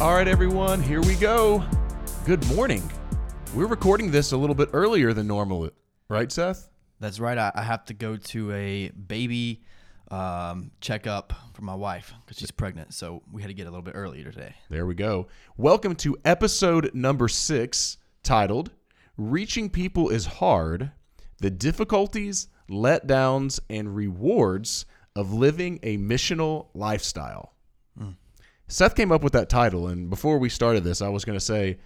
All right, everyone, here we go. Good morning. We're recording this a little bit earlier than normal, right, Seth? That's right. I, I have to go to a baby um, checkup for my wife because she's pregnant. So we had to get a little bit earlier today. There we go. Welcome to episode number six, titled Reaching People is Hard The Difficulties, Letdowns, and Rewards of Living a Missional Lifestyle. Seth came up with that title, and before we started this, I was going to say,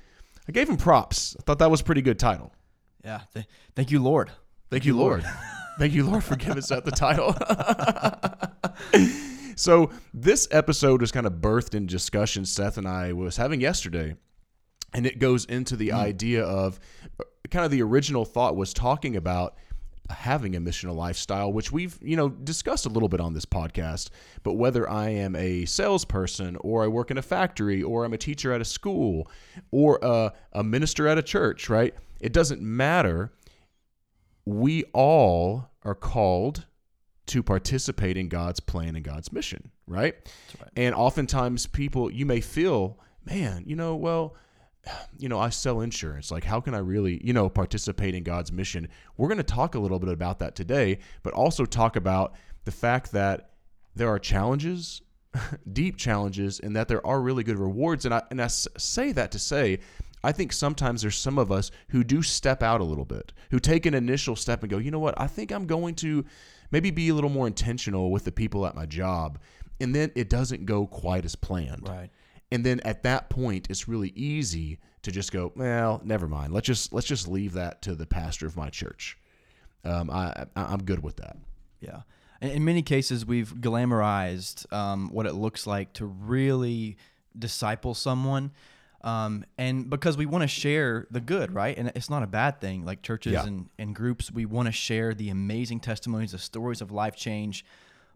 I gave him props. I thought that was a pretty good title. Yeah. Th- thank you, Lord. Thank you, Lord. Thank you, Lord, for giving Seth the title. so this episode was kind of birthed in discussion Seth and I was having yesterday, and it goes into the mm. idea of uh, kind of the original thought was talking about having a missional lifestyle, which we've you know discussed a little bit on this podcast. But whether I am a salesperson, or I work in a factory, or I'm a teacher at a school, or a, a minister at a church, right? It doesn't matter we all are called to participate in God's plan and God's mission, right? right. And oftentimes people you may feel, man, you know, well, you know, I sell insurance. Like how can I really, you know, participate in God's mission? We're going to talk a little bit about that today, but also talk about the fact that there are challenges, deep challenges, and that there are really good rewards. And I and I say that to say I think sometimes there's some of us who do step out a little bit, who take an initial step and go, you know what, I think I'm going to maybe be a little more intentional with the people at my job. And then it doesn't go quite as planned. Right. And then at that point, it's really easy to just go, well, never mind. Let's just let's just leave that to the pastor of my church. Um, I, I I'm good with that. Yeah. In, in many cases, we've glamorized um, what it looks like to really disciple someone. Um, and because we want to share the good, right? And it's not a bad thing. Like churches Yeah. and, and groups, we want to share the amazing testimonies, the stories of life change.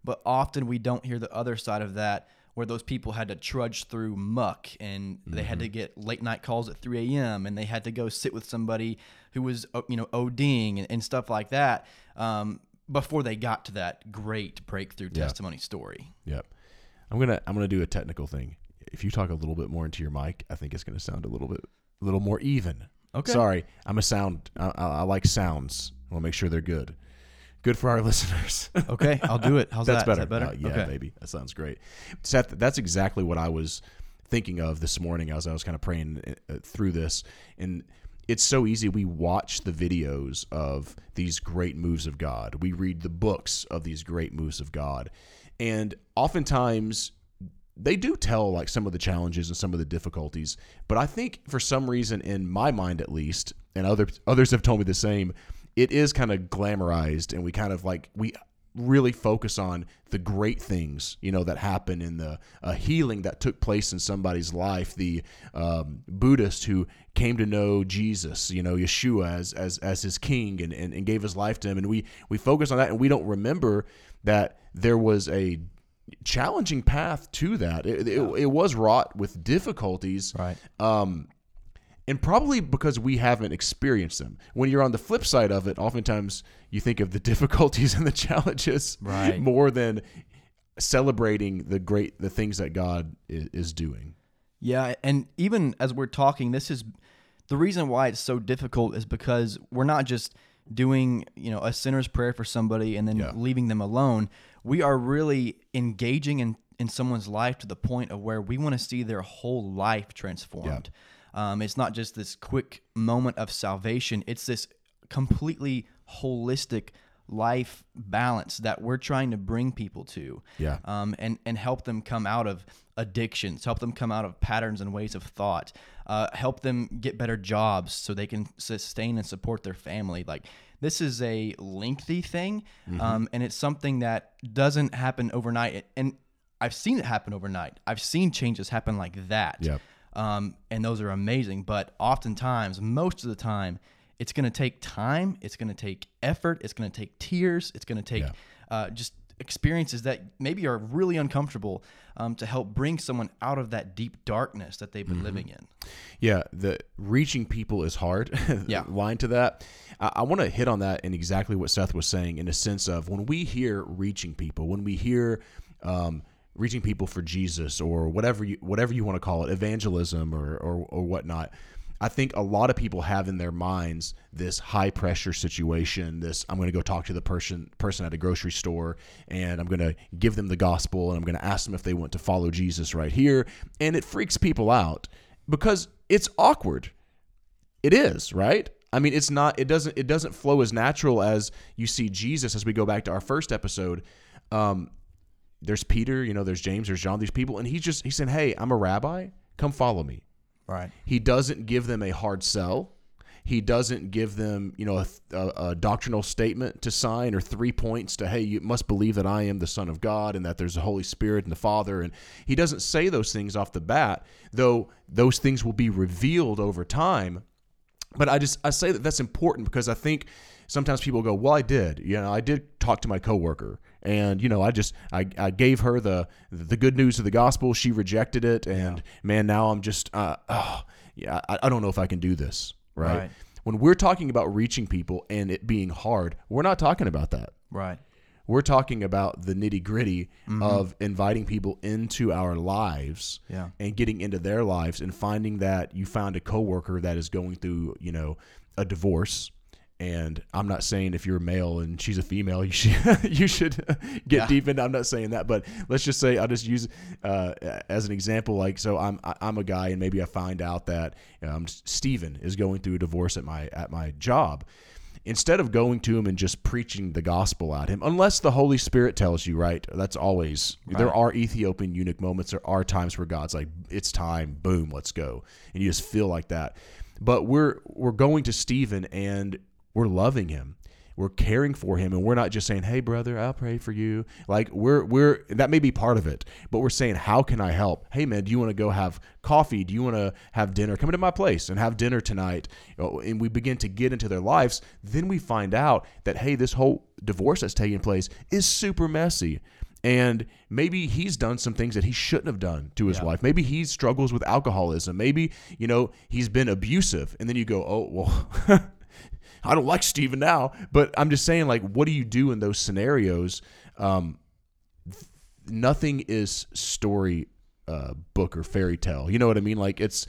But often we don't hear the other side of that where those people had to trudge through muck and they had to get late night calls at 3 a.m. and they had to go sit with somebody who was, uh, you know, ODing and, and stuff like that um, before they got to that great breakthrough Yeah. testimony story. Yep. I'm gonna I'm gonna do a technical thing. If you talk a little bit more into your mic, I think it's gonna sound a little bit a little more even. Okay. Sorry, I'm a sound. I, I, I like sounds. I want to make sure they're good. Good for our listeners. Okay, I'll do it. How's That's that? Better. that better? Uh, yeah, okay. baby. That sounds great. Seth, that's exactly what I was thinking of this morning as I was kind of praying uh, through this. And it's so easy. We watch the videos of these great moves of God, we read the books of these great moves of God. And oftentimes, they do tell like some of the challenges and some of the difficulties, but I think for some reason, in my mind at least, and other others have told me the same, it is kind of glamorized, and we kind of like we really focus on the great things you know that happen in the uh, healing that took place in somebody's life. The um, buddhist who came to know jesus you know yeshua as as, as his king and, and, and gave his life to him. And we we focus on that and we don't remember that there was a challenging path to that. It, it, it was wrought with difficulties. Right. um, and probably because we haven't experienced them. When you're on the flip side of it, oftentimes you think of the difficulties and the challenges Right. more than celebrating the great the things that God is, doing. Yeah, and even as we're talking, this is the reason why it's so difficult is because we're not just doing, you know, a sinner's prayer for somebody and then Yeah. leaving them alone. We are really engaging in in someone's life to the point of where we want to see their whole life transformed. Um, it's not just this quick moment of salvation. It's this completely holistic life balance that we're trying to bring people to Yeah. um, and and help them come out of addictions, help them come out of patterns and ways of thought, uh, help them get better jobs so they can sustain and support their family. Like this is a lengthy thing, Mm-hmm. um, and it's something that doesn't happen overnight. And I've seen it happen overnight. I've seen changes happen like that, Yep. Um, and those are amazing. But oftentimes, most of the time, it's going to take time. It's going to take effort. It's going to take tears. It's going to take Yeah. uh, just experiences that maybe are really uncomfortable um, to help bring someone out of that deep darkness that they've been living in. Yeah, the reaching people is hard. Yeah. line to that. I, I want to hit on that in exactly what Seth was saying, in a sense of when we hear reaching people, when we hear um, reaching people for Jesus or whatever you whatever you want to call it, evangelism or or, or whatnot. I think a lot of people have in their minds this high pressure situation. This I'm going to go talk to the person person at a grocery store, and I'm going to give them the gospel, and I'm going to ask them if they want to follow Jesus right here, and it freaks people out because it's awkward. It is right. I mean, it's not. It doesn't. It doesn't flow as natural as you see Jesus. As we go back to our first episode, um, there's Peter. You know, there's James. There's John. These people, and he's just he's saying, "Hey, I'm a rabbi. Come follow me." Right. He doesn't give them a hard sell. He doesn't give them, you know, a, a, a, doctrinal statement to sign or three points to, hey, you must believe that I am the Son of God and that there's a Holy Spirit and the Father. And he doesn't say those things off the bat, though those things will be revealed over time. But I just I say that that's important because I think sometimes people go, well, I did, you know, I did talk to my coworker and you know i just I, I gave her the the good news of the gospel she rejected it and yeah. man now i'm just uh, oh, yeah I, I, don't know if i can do this right? right when we're talking about reaching people and it being hard we're not talking about that right we're talking about the nitty gritty mm-hmm. of inviting people into our lives yeah. and getting into their lives and finding that you found a coworker that is going through you know a divorce and I'm not saying if you're a male and she's a female, you should you should get yeah. deep into. I'm not saying that, but let's just say I'll just use uh, as an example. Like, so I'm I'm a guy, and maybe I find out that um, Steven is going through a divorce at my at my job. Instead of going to him and just preaching the gospel at him, unless the Holy Spirit tells you, right? That's always right. there are Ethiopian eunuch moments. There are times where God's like, "It's time, boom, let's go," and you just feel like that. But we're we're going to Stephen and we're loving him we're caring for him and we're not just saying hey brother i'll pray for you like we're we're that may be part of it but we're saying how can i help hey man do you want to go have coffee do you want to have dinner come into my place and have dinner tonight oh, and we begin to get into their lives then we find out that hey this whole divorce that's taking place is super messy and maybe he's done some things that he shouldn't have done to his yeah. wife. Maybe he struggles with alcoholism. Maybe, you know, he's been abusive. And then you go, oh, well, I don't like Steven now, but I'm just saying, like, what do you do in those scenarios? Um, th- nothing is story uh, book or fairy tale. You know what I mean? Like, it's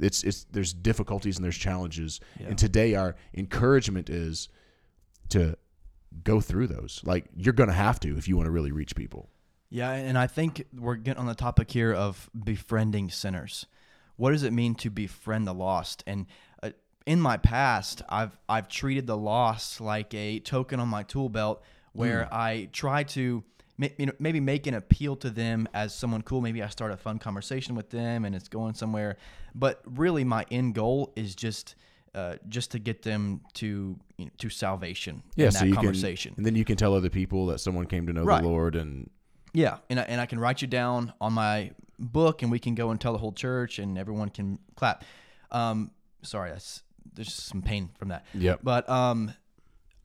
it's it's there's difficulties and there's challenges. Yeah. And today, our encouragement is to go through those. Like, you're going to have to if you want to really reach people. Yeah, and I think we're getting on the topic here of befriending sinners. What does it mean to befriend the lost? And in my past, I've I've treated the loss like a token on my tool belt, where mm. I try to you know, maybe make an appeal to them as someone cool. Maybe I start a fun conversation with them, and it's going somewhere. But really, my end goal is just. Uh, just to get them to you know, to salvation yeah, in so that conversation. Can, and then you can tell other people that someone came to know right. the Lord and yeah, and I, and I can write you down on my book, and we can go and tell the whole church, and everyone can clap. Um, sorry, that's there's some pain from that. Yeah. But um,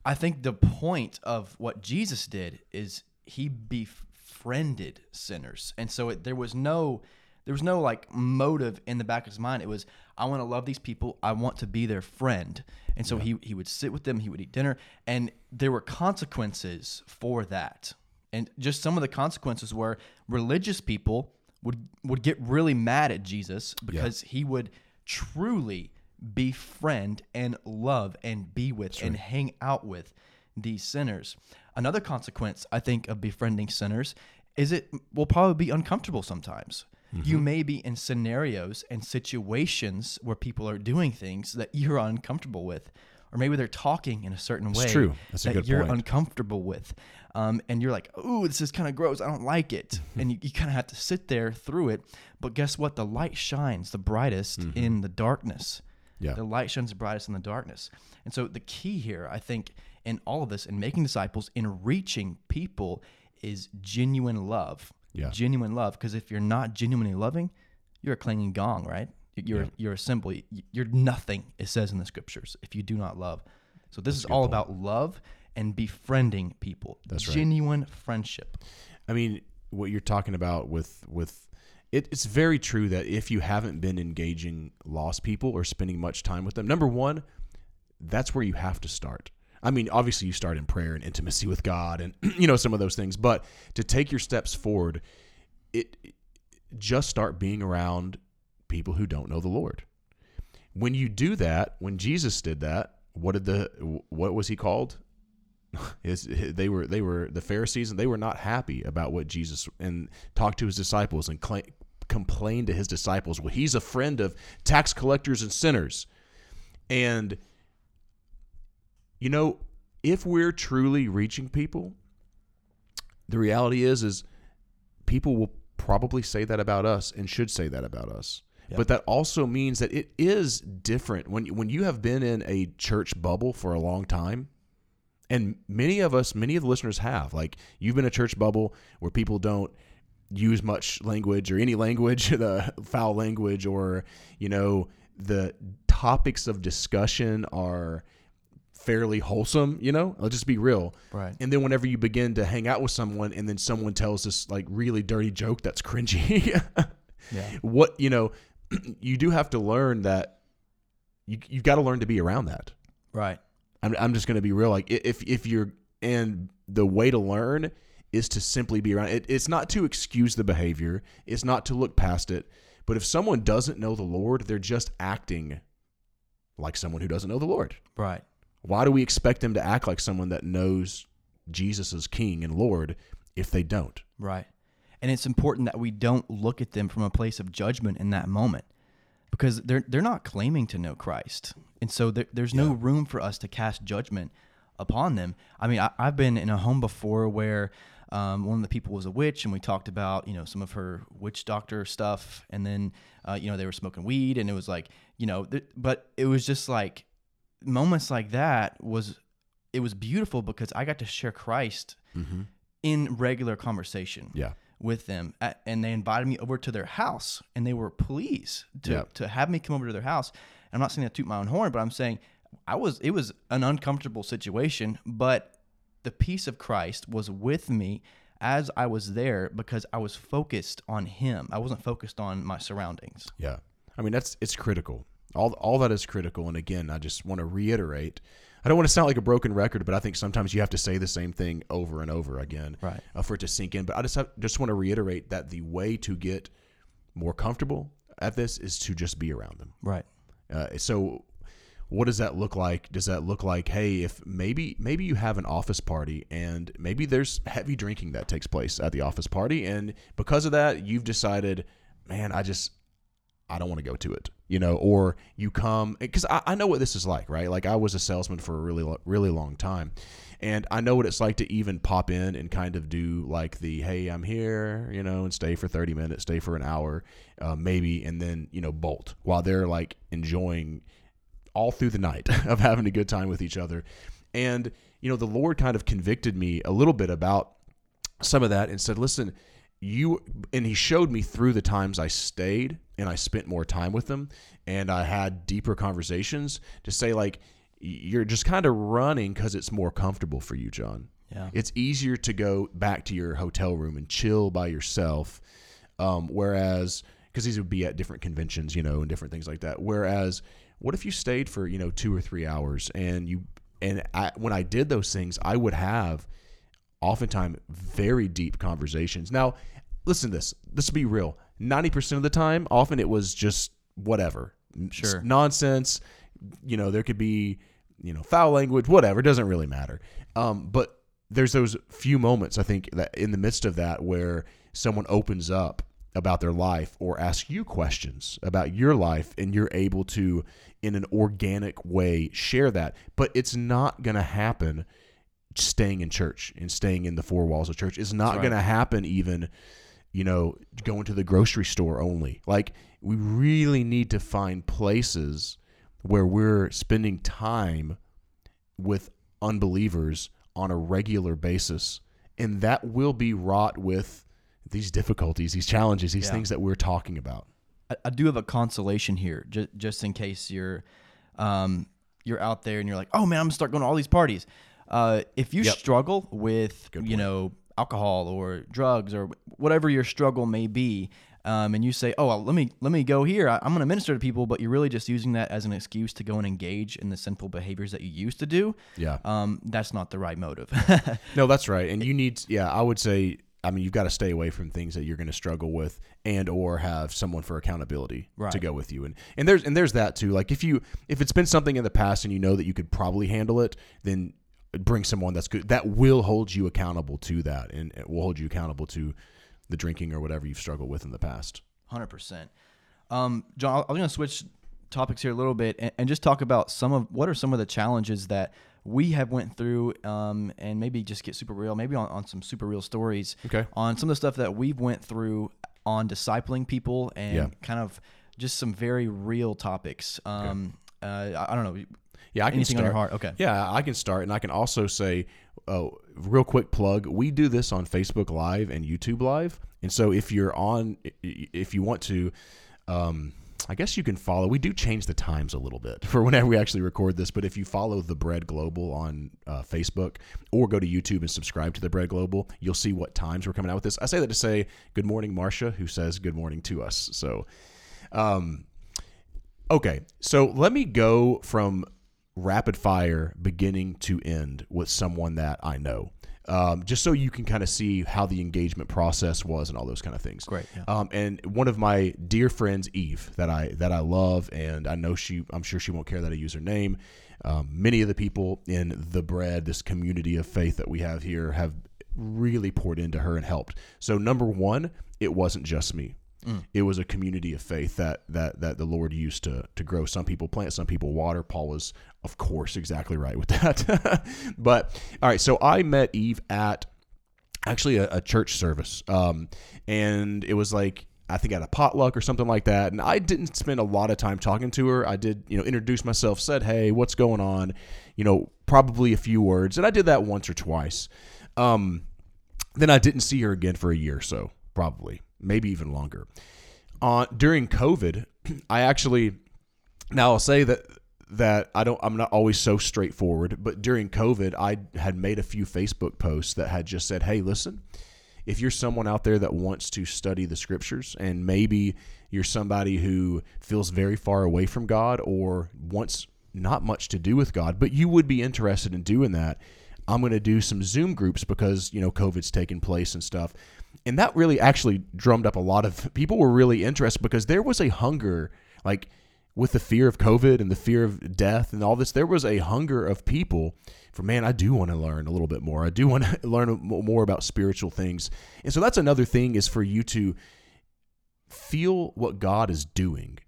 I think the point of what Jesus did is he befriended sinners, and so it, there was no there was no like motive in the back of his mind. It was I want to love these people. I want to be their friend. And so yeah. he he would sit with them. He would eat dinner, and there were consequences for that. And just some of the consequences were religious people would would get really mad at Jesus because yeah. he would truly befriend and love and be with and hang out with these sinners. Another consequence, I think, of befriending sinners is it will probably be uncomfortable sometimes. Mm-hmm. You may be in scenarios and situations where people are doing things that you're uncomfortable with, or maybe they're talking in a certain way true. That's that you're point. uncomfortable with. Um, and you're like, oh, this is kind of gross. I don't like it. Mm-hmm. and you, you kind of have to sit there through it. But guess what? The light shines the brightest mm-hmm. in the darkness. Yeah. The light shines brightest in the darkness. And so the key here, I think, in all of this, in making disciples, in reaching people, is genuine love. Yeah. Genuine love. Because if you're not genuinely loving, you're a clanging gong, right? You're yeah. you're a cymbal. You're nothing. It says in the scriptures if you do not love. So this That's is all point. about love and befriending people. That's genuine right. friendship. I mean, what you're talking about with with it, it's very true that if you haven't been engaging lost people or spending much time with them, number one, that's where you have to start. I mean, obviously, you start in prayer and intimacy with God and, you know, some of those things. But to take your steps forward, it just start being around people who don't know the Lord. When you do that, when Jesus did that, what did the what was he called? They were they were the Pharisees and they were not happy about what Jesus and talked to his disciples and cl- complained to his disciples. Well, he's a friend of tax collectors and sinners, and you know if we're truly reaching people, the reality is is people will probably say that about us and should say that about us. But that also means that it is different when when you have been in a church bubble for a long time. And many of us, many of the listeners have. Like you've been a church bubble where people don't use much language or any language, the foul language or, you know, the topics of discussion are fairly wholesome, you know? Let's just be real. Right. And then whenever you begin to hang out with someone and then someone tells this like really dirty joke that's cringy, Yeah. what, you know, you do have to learn that you you've got to learn to be around that. Right. I'm I'm just going to be real like if if you're and the way to learn is to simply be around it. It's not to excuse the behavior, it's not to look past it, but if someone doesn't know the Lord, they're just acting like someone who doesn't know the Lord. Right. Why do we expect them to act like someone that knows Jesus as King and Lord if they don't? Right. And it's important that we don't look at them from a place of judgment in that moment because they're they're not claiming to know Christ. And so there, there's no room for us to cast judgment upon them. I mean, I, I've been in a home before where um, one of the people was a witch, and we talked about you know some of her witch doctor stuff, and then uh, you know they were smoking weed, and it was like you know, th- but it was just like moments like that was it was beautiful because I got to share Christ in regular conversation Yeah. with them at, and they invited me over to their house and they were pleased to, Yeah. to have me come over to their house i'm not saying to toot my own horn but i'm saying i was it was an uncomfortable situation but the peace of christ was with me as i was there because i was focused on him i wasn't focused on my surroundings Yeah. I mean, that's it's critical. All all that is critical. And again, I just want to reiterate. I don't want to sound like a broken record, but I think sometimes you have to say the same thing over and over again Right. uh, for it to sink in. But I just have, just want to reiterate that the way to get more comfortable at this is to just be around them. right Uh, so what does that look like? Does that look like, hey, if maybe maybe you have an office party and maybe there's heavy drinking that takes place at the office party, and because of that, you've decided, man, I just I don't want to go to it, you know, or you come because I, I know what this is like, right? Like I was a salesman for a really really long time, and I know what it's like to even pop in and kind of do like the hey, I'm here, you know, and stay for 30 minutes, stay for an hour, uh, maybe, and then you know bolt while they're like enjoying all through the night of having a good time with each other. And, you know, the Lord kind of convicted me a little bit about some of that and said, listen, you, and He showed me through the times I stayed and I spent more time with them and I had deeper conversations to say, like, you're just kind of running because it's more comfortable for you, John. Yeah. It's easier to go back to your hotel room and chill by yourself. Um, whereas, because these would be at different conventions, you know, and different things like that. Whereas, what if you stayed for you know two or three hours and you and I, when I did those things, I would have oftentimes very deep conversations. Now, listen to this. This will be real. Ninety percent of the time, often it was just whatever, Sure. nonsense. You know, there could be you know foul language, whatever. It doesn't really matter. Um, but there's those few moments I think that in the midst of that where someone opens up about their life or ask you questions about your life and you're able to in an organic way share that. But it's not going to happen staying in church and staying in the four walls of church. It's not right. going to happen even you know going to the grocery store only. Like we really need to find places where we're spending time with unbelievers on a regular basis. And that will be wrought with these difficulties these challenges these Yeah. things that we're talking about I, I do have a consolation here, just just in case you're, um, you're out there and you're like, oh man, I'm gonna start going to all these parties. Uh, if you Yep. struggle with, you know, alcohol or drugs or whatever your struggle may be, um, and you say, oh, well, let me let me go here. I, I'm gonna minister to people, but you're really just using that as an excuse to go and engage in the sinful behaviors that you used to do. yeah Um, that's not the right motive. no that's right and you need yeah i would say I mean, you've got to stay away from things that you're going to struggle with, and or have someone for accountability to go with you. And and there's and there's that too. Like if you if it's been something in the past and you know that you could probably handle it, then bring someone that's good that will hold you accountable to that, and it will hold you accountable to the drinking or whatever you've struggled with in the past. Hundred percent. Um, John, I'm going to switch topics here a little bit and, and just talk about some of what are some of the challenges that we have went through, um, and maybe just get super real, maybe on, on some super real stories, Okay. on some of the stuff that we've went through on discipling people and Yeah. kind of just some very real topics. Um, uh, I, I don't know. Yeah, I can Anything start. on your heart? Okay. Yeah, I can start, and I can also say, uh, real quick plug: we do this on Facebook Live and YouTube Live, and so if you're on, if you want to, um, I guess you can follow. We do change the times a little bit for whenever we actually record this, but if you follow the Bread Global on uh, Facebook or go to YouTube and subscribe to the Bread Global, you'll see what times we're coming out with this. I say that to say good morning, Marcia, who says good morning to us. So, um, Okay, so let me go from rapid fire beginning to end with someone that I know. Um, just so you can kind of see how the engagement process was and all those kind of things. Great, yeah. Um, and one of my dear friends, Eve, that I that I love, and I know she, I'm sure she won't care that I use her name. Um, many of the people in the bread, this community of faith that we have here, have really poured into her and helped. So number one, it wasn't just me. It was a community of faith that that that the Lord used to to grow. Some people plant, some people water. Paul was, of course, exactly right with that. but all right, so I met Eve at actually a, a church service, um, and it was like I think at a potluck or something like that. And I didn't spend a lot of time talking to her. I did, you know, introduce myself, said, "Hey, what's going on?" You know, probably a few words, and I did that once or twice. Um, then I didn't see her again for a year or so, probably, maybe even longer. Uh, during COVID, I actually now I'll say that that I don't I'm not always so straightforward, but during COVID, I had made a few Facebook posts that had just said, "Hey, listen, if you're someone out there that wants to study the scriptures and maybe you're somebody who feels very far away from God or wants not much to do with God, but you would be interested in doing that, I'm going to do some Zoom groups because, you know, COVID's taken place and stuff. And that really actually drummed up a lot of people were really interested because there was a hunger like with the fear of COVID and the fear of death and all this, there was a hunger of people for, man, I do want to learn a little bit more. I do want to learn more about spiritual things. And so that's another thing is for you to feel what God is doing,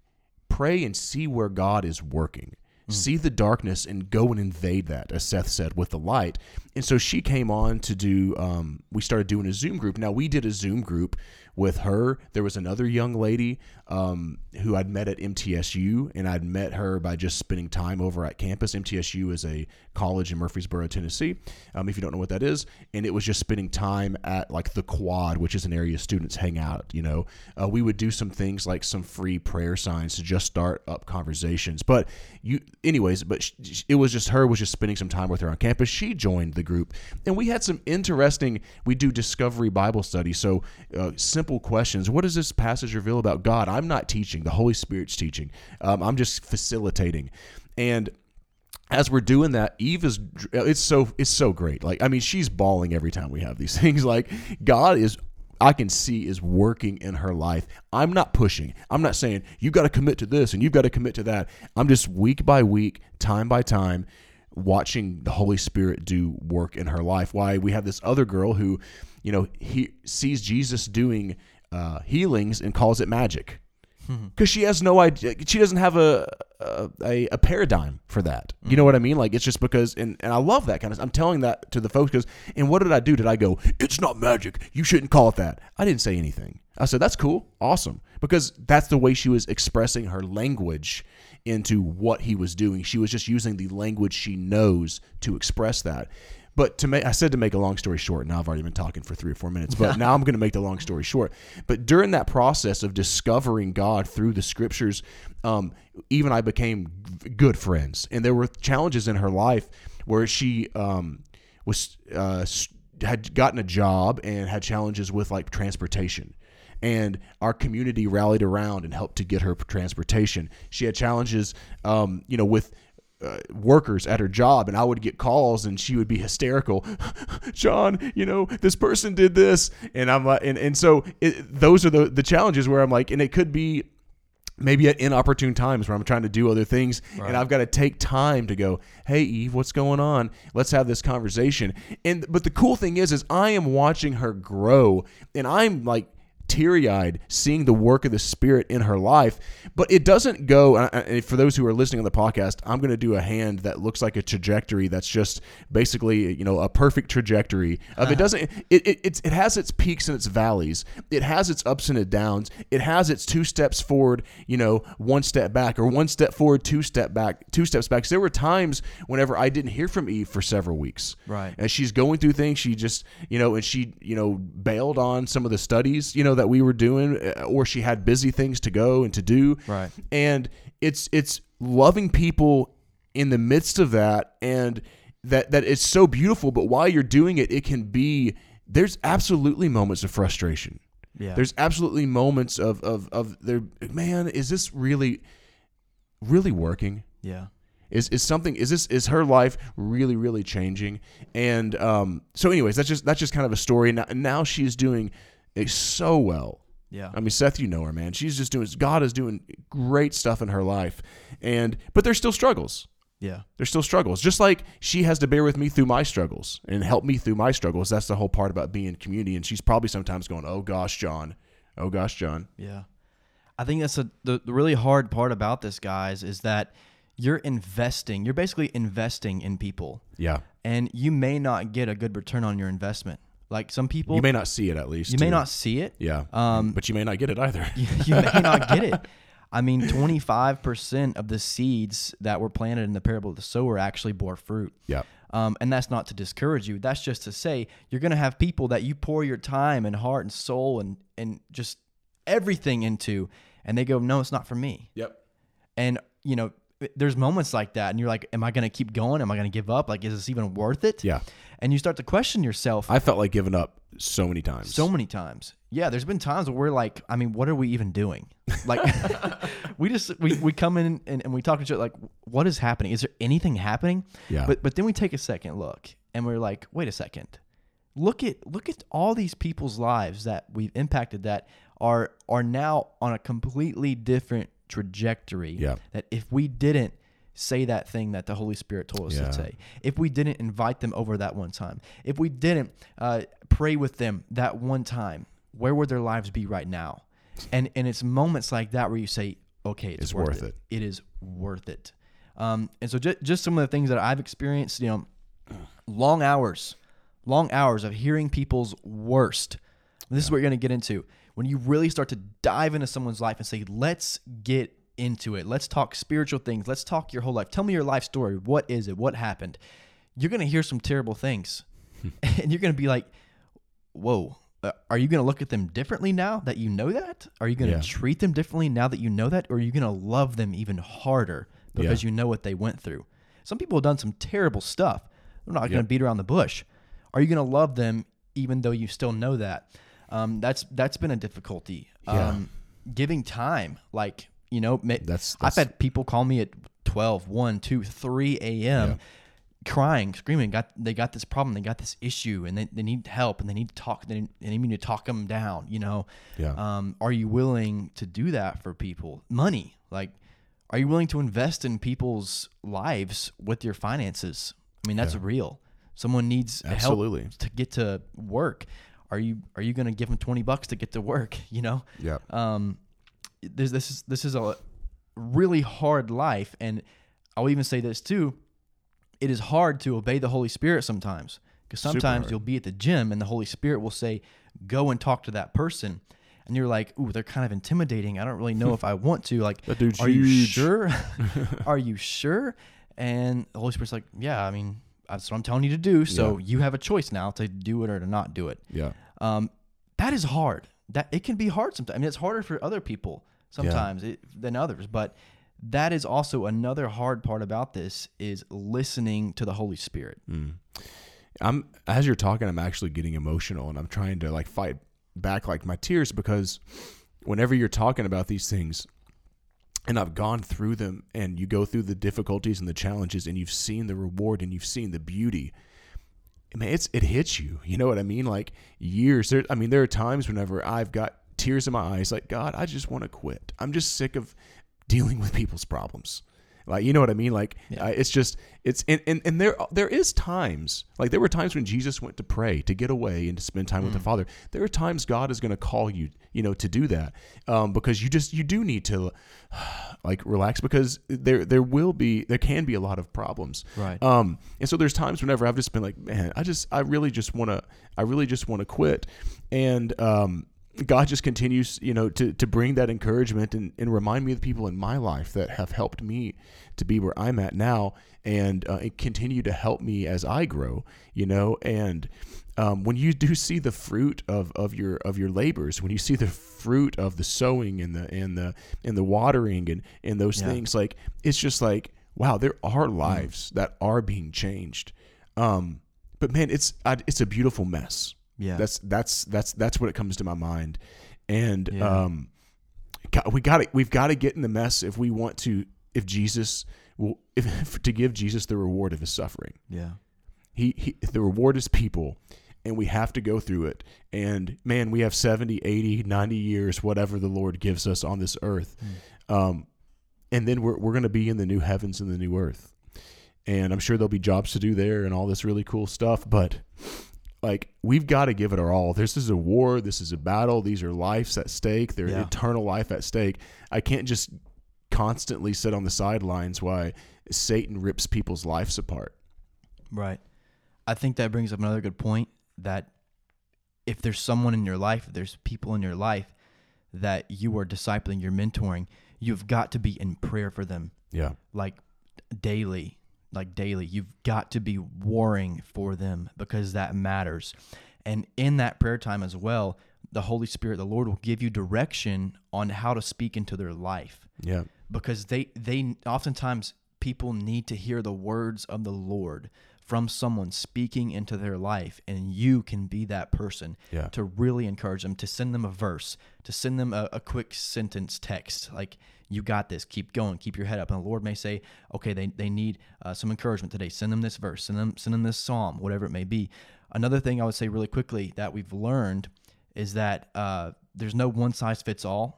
pray and see where God is working. See the darkness and go and invade that, as Seth said, with the light. And so she came on to do, um, we started doing a Zoom group. Now, we did a Zoom group with her. There was another young lady um, who I'd met at MTSU, and I'd met her by just spending time over at campus. MTSU is a college in Murfreesboro, Tennessee, um, if you don't know what that is. And it was just spending time at like the quad, which is an area students hang out. You know, uh, we would do some things like some free prayer signs to just start up conversations. But you, anyways, but sh- it was just her was just spending some time with her on campus. She joined the group, and we had some interesting. We do discovery Bible study, so uh, simple questions. What does this passage reveal about God? I'm not teaching; the Holy Spirit's teaching. Um, I'm just facilitating, and as we're doing that, Eve is it's so it's so great. Like I mean, she's bawling every time we have these things. Like God is I can see is working in her life. I'm not pushing. I'm not saying you've got to commit to this and you've got to commit to that. I'm just week by week, time by time watching the Holy Spirit do work in her life. Why we have this other girl who, you know, he sees Jesus doing uh, healings and calls it magic Mm-hmm. because she has no idea. She doesn't have a a, a paradigm for that. You know mm-hmm. what I mean? Like it's just because, and, and I love that kind of. I'm telling that to the folks because, and what did I do? Did I go? It's not magic. You shouldn't call it that. I didn't say anything. I said that's cool, awesome, because that's the way she was expressing her language into what he was doing. She was just using the language she knows to express that. But to make, I said to make a long story short. Now I've already been talking for three or four minutes, but now I'm going to make the long story short. But during that process of discovering God through the scriptures, um, even I became good friends, and there were challenges in her life where she um, was uh, had gotten a job and had challenges with like transportation and our community rallied around and helped to get her transportation. She had challenges, um, you know, with uh, workers at her job, and I would get calls, and she would be hysterical. John, you know this person did this, and I'm like, and and so it, those are the the challenges where I'm like, and it could be maybe at inopportune times where I'm trying to do other things right. and I've got to take time to go, "Hey Eve, what's going on? Let's have this conversation." And but the cool thing is is I am watching her grow and I'm like teary eyed seeing the work of the Spirit in her life. But it doesn't go, and for those who are listening on the podcast, I'm going to do a hand that looks like a trajectory that's just basically, you know, a perfect trajectory of it uh-huh. doesn't, it, it, it has its peaks and its valleys. It has its ups and its downs. It has its two steps forward, you know, one step back, or one step forward, two step back, two steps back. So there were times whenever I didn't hear from Eve for several weeks. Right. And she's going through things. She just, you know, and she, you know, bailed on some of the studies, you know, that we were doing, uh, or she had busy things to go and to do. Right. And it's it's loving people in the midst of that, and that that it's so beautiful. But while you're doing it, it can be there's absolutely moments of frustration. Yeah. There's absolutely moments of of of there. Man, is this really really working? Yeah is is something is this is her life really really changing and um so anyways that's just that's just kind of a story now, now she's doing so well yeah. I mean, Seth, you know her, man. She's just doing, God is doing great stuff in her life. And, but there's still struggles. Yeah. There's still struggles. Just like she has to bear with me through my struggles and help me through my struggles. That's the whole part about being in community. And she's probably sometimes going, oh gosh, John. Oh gosh, John. Yeah. I think that's a, the, the really hard part about this, guys, is that you're investing, you're basically investing in people. Yeah. And you may not get a good return on your investment. Like some people, you may not see it at least. You too. may not see it. Yeah. Um, but you may not get it either. you, you may not get it. I mean, 25% of the seeds that were planted in the parable of the sower actually bore fruit. Yeah. Um, and that's not to discourage you. That's just to say you're going to have people that you pour your time and heart and soul and, and just everything into, and they go, no, it's not for me. Yep. And, you know, there's moments like that, and you're like, am I going to keep going? Am I going to give up? Like, is this even worth it? Yeah and you start to question yourself. I felt like giving up so many times. So many times. Yeah, there's been times where we're like, I mean, what are we even doing? Like, we just we, we come in and, and we talk to each other like, what is happening? Is there anything happening? Yeah. But but then we take a second look and we're like, wait a second. Look at look at all these people's lives that we've impacted that are are now on a completely different trajectory. Yeah. That if we didn't say that thing that the Holy Spirit told us yeah. to say, if we didn't invite them over that one time, if we didn't uh, pray with them that one time, where would their lives be right now? And and it's moments like that where you say, okay, it's, it's worth, worth it. it. It is worth it. Um, and so just just some of the things that I've experienced, you know, long hours, long hours of hearing people's worst. This yeah. is what you're going to get into when you really start to dive into someone's life and say, let's get into it. Let's talk spiritual things. Let's talk your whole life. Tell me your life story. What is it? What happened? You're going to hear some terrible things. and you're going to be like, whoa, uh, are you going to look at them differently now that you know that? Are you going to yeah. treat them differently now that you know that? Or are you going to love them even harder because yeah. you know what they went through? Some people have done some terrible stuff. They're not yep. going to beat around the bush. Are you going to love them even though you still know that? Um, that's that's been a difficulty. Yeah. Um, giving time, like you know, that's, that's I've had people call me at 12, 1, 2, 3 a.m. Yeah. crying, screaming, got they got this problem, they got this issue, and they, they need help, and they need to talk, they need, they need me to talk them down, you know. Yeah. Um, are you willing to do that for people? Money, like, are you willing to invest in people's lives with your finances? I mean, that's yeah. real. Someone needs Absolutely. help to get to work. Are you are you going to give them 20 bucks to get to work, you know? Yeah. Um, this this is this is a really hard life, and I'll even say this too. It is hard to obey the Holy Spirit sometimes because sometimes you'll be at the gym and the Holy Spirit will say, "Go and talk to that person." and you're like, "Ooh, they're kind of intimidating. I don't really know if I want to." Like, are huge. you sure? are you sure? And the Holy Spirit's like, "Yeah, I mean, that's what I'm telling you to do. So yeah. you have a choice now to do it or to not do it." Yeah. Um, that is hard. That it can be hard sometimes. I mean, it's harder for other people sometimes yeah. it, than others. But that is also another hard part about this is listening to the Holy Spirit. Mm. I'm as you're talking, I'm actually getting emotional, and I'm trying to like fight back like my tears because whenever you're talking about these things, and I've gone through them and you go through the difficulties and the challenges and you've seen the reward and you've seen the beauty. Man, it's it hits you. You know what I mean? Like years there I mean there are times whenever I've got tears in my eyes like God, I just want to quit. I'm just sick of dealing with people's problems. Like you know what I mean? Like Yeah. uh, it's just it's and, and and there there is times like there were times when Jesus went to pray to get away and to spend time with the Father. There are times God is going to call you you know to do that um, because you just you do need to like relax because there there will be there can be a lot of problems. Right. Um, and so there's times whenever I've just been like, man, I just, I really just want to, I really just want to quit. And, um, God just continues, you know, to, to bring that encouragement and, and remind me of the people in my life that have helped me to be where I'm at now and, uh, and continue to help me as I grow, you know, and, um, when you do see the fruit of, of your of your labors, when you see the fruit of the sowing and the and the and the watering and and those Yeah. things, like it's just like wow, there are lives that are being changed. Um, but man, it's I, it's a beautiful mess. Yeah. That's that's that's that's what it comes to my mind, and Yeah. um, we got to we've got to get in the mess if we want to if Jesus will if to give Jesus the reward of his suffering. yeah. He, he the reward is people and we have to go through it and man we have 70 80 90 years whatever the lord gives us on this earth um, and then we're, we're going to be in the new heavens and the new earth and i'm sure there'll be jobs to do there and all this really cool stuff but like we've got to give it our all. This is a war. This is a battle. These are lives at stake. They're Yeah. eternal life at stake. I can't just constantly sit on the sidelines while satan rips people's lives apart. Right. I think that brings up another good point that if there's someone in your life, if there's people in your life that you are discipling, you're mentoring, you've got to be in prayer for them. Yeah. Like daily, like daily. You've got to be warring for them because that matters. And in that prayer time as well, the Holy Spirit, the Lord will give you direction on how to speak into their life yeah because they they oftentimes people need to hear the words of the Lord from someone speaking into their life and you can be that person Yeah. to really encourage them to send them a verse to send them a, a quick sentence text like you got this. Keep going. Keep your head up. And the lord may say okay they, they need uh, some encouragement today. Send them this verse. Send them send them this psalm whatever it may be. Another thing i would say really quickly that we've learned is that uh, there's no one size fits all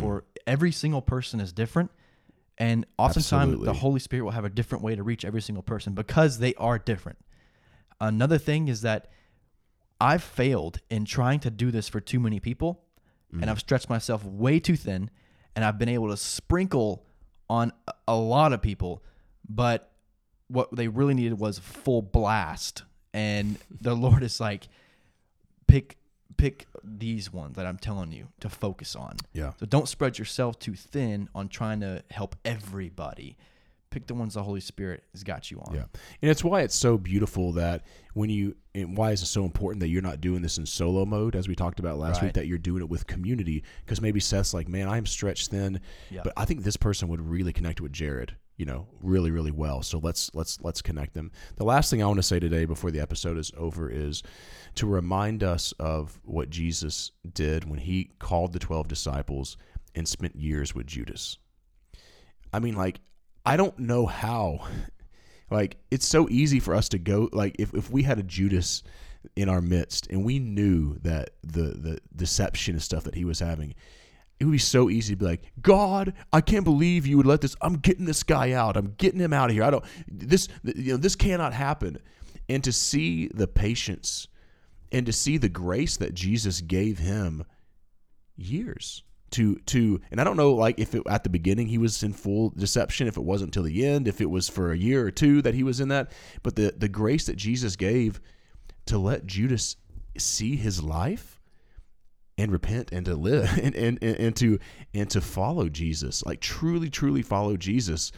for every single person is different and oftentimes Absolutely. the holy spirit will have a different way to reach every single person because they are different. Another thing is that i've failed in trying to do this for too many people and mm. i've stretched myself way too thin and i've been able to sprinkle on a- a lot of people but what they really needed was full blast. And the lord is like pick pick these ones that i'm telling you to focus on Yeah. so don't spread yourself too thin on trying to help everybody. Pick the ones the Holy Spirit has got you on. Yeah. And it's why it's so beautiful that when you, and why is it so important that you're not doing this in solo mode, as we talked about last Right. week, that you're doing it with community? Because maybe Seth's like, man, I'm stretched thin, Yeah. but I think this person would really connect with Jared, you know, really, really well. So let's, let's, let's connect them. The last thing I want to say today before the episode is over is to remind us of what Jesus did when he called the 12 disciples and spent years with Judas. I mean, like, I don't know how. Like, it's so easy for us to go. Like, if, if we had a Judas in our midst and we knew that the the deception and stuff that he was having, it would be so easy to be like, God, I can't believe you would let this. I'm getting this guy out. I'm getting him out of here. I don't. This you know this cannot happen. And to see the patience and to see the grace that Jesus gave him years to to and I don't know like if it, at the beginning he was in full deception if it wasn't till the end if it was for a year or two that he was in that but the the grace that Jesus gave to let Judas see his life and repent and to live and, and, and, and to and to follow Jesus like truly truly follow Jesus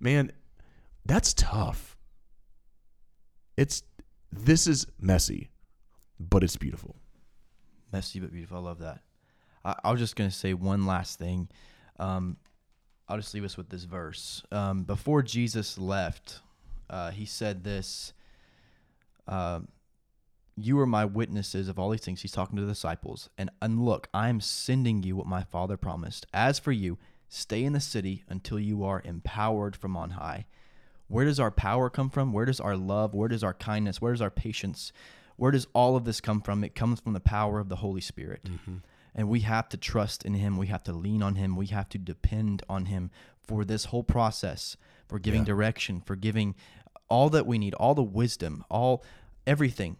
man that's tough it's this is messy but it's beautiful Messy but beautiful. I love that. I, I was just to say one last thing. Um, I'll just leave us with this verse. Um, before Jesus left, uh, he said this um, You are my witnesses of all these things. He's talking to the disciples. And, and look, I am sending you what my Father promised. As for you, stay in the city until you are empowered from on high. Where does our power come from? Where does our love? Where does our kindness? Where does our patience? Where does all of this come from? It comes from the power of the Holy Spirit. Mm-hmm. And we have to trust in Him. We have to lean on Him. We have to depend on Him for this whole process, for giving Yeah. direction, for giving all that we need, all the wisdom, all everything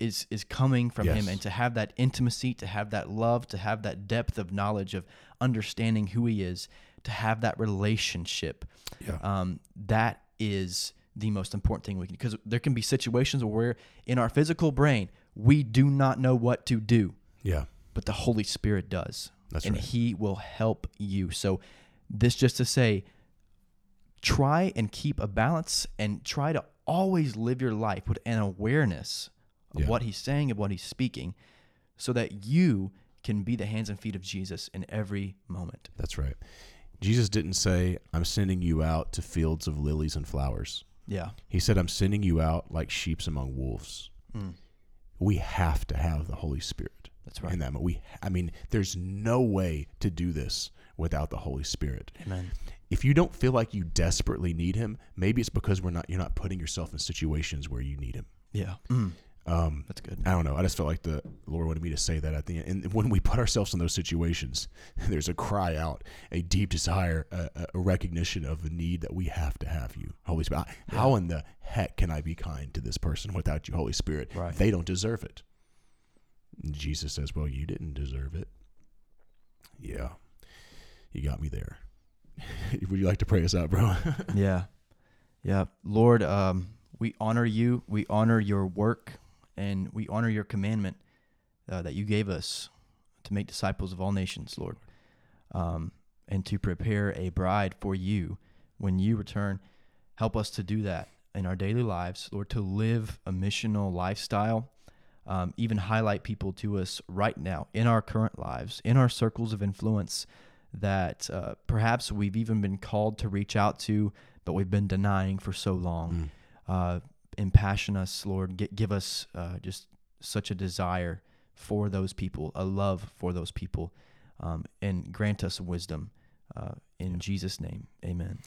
is is coming from Yes. Him. And to have that intimacy, to have that love, to have that depth of knowledge of understanding who He is, to have that relationship Yeah. um, that is the most important thing we can because there can be situations where in our physical brain we do not know what to do Yeah. but the holy spirit does That's and right. he will help you so this just to say try and keep a balance and try to always live your life with an awareness of Yeah. what he's saying and what he's speaking so that you can be the hands and feet of jesus in every moment That's right. Jesus didn't say, I'm sending you out to fields of lilies and flowers. yeah He said, I'm sending you out like sheep among wolves. Mm. We have to have the Holy Spirit that's right in that. moment. We, I mean, there's no way to do this without the Holy Spirit. amen If you don't feel like you desperately need Him, maybe it's because we're not. You're not putting yourself in situations where you need Him. yeah Mm. Um, that's good I don't know. I just felt like the Lord wanted me to say that at the end. And when we put ourselves in those situations, there's a cry out, a deep desire, a, a- recognition of the need that we have to have you, Holy Spirit. How in the heck can I be kind to this person without you, Holy Spirit? Right. They don't deserve it. And Jesus says, Well, you didn't deserve it. Yeah. You got me there. Would you like to pray us out, bro? yeah yeah lord um we honor you we honor your work and we honor your commandment uh, that you gave us to make disciples of all nations lord um and to prepare a bride for you when you return help us to do that in our daily lives lord to live a missional lifestyle um, even highlight people to us right now in our current lives in our circles of influence that uh, perhaps we've even been called to reach out to, but we've been denying for so long. Uh, impassion us, Lord. Gi- give us uh, just such a desire for those people, a love for those people, um, and grant us wisdom. Uh, in Jesus' name, amen.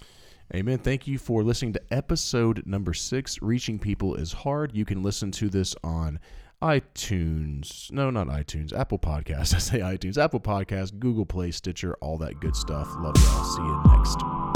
Amen. Thank you for listening to episode number six. Reaching people is hard. You can listen to this on iTunes. No, not iTunes. Apple Podcasts. I say iTunes. Apple Podcasts, Google Play, Stitcher, all that good stuff. Love y'all. See you next.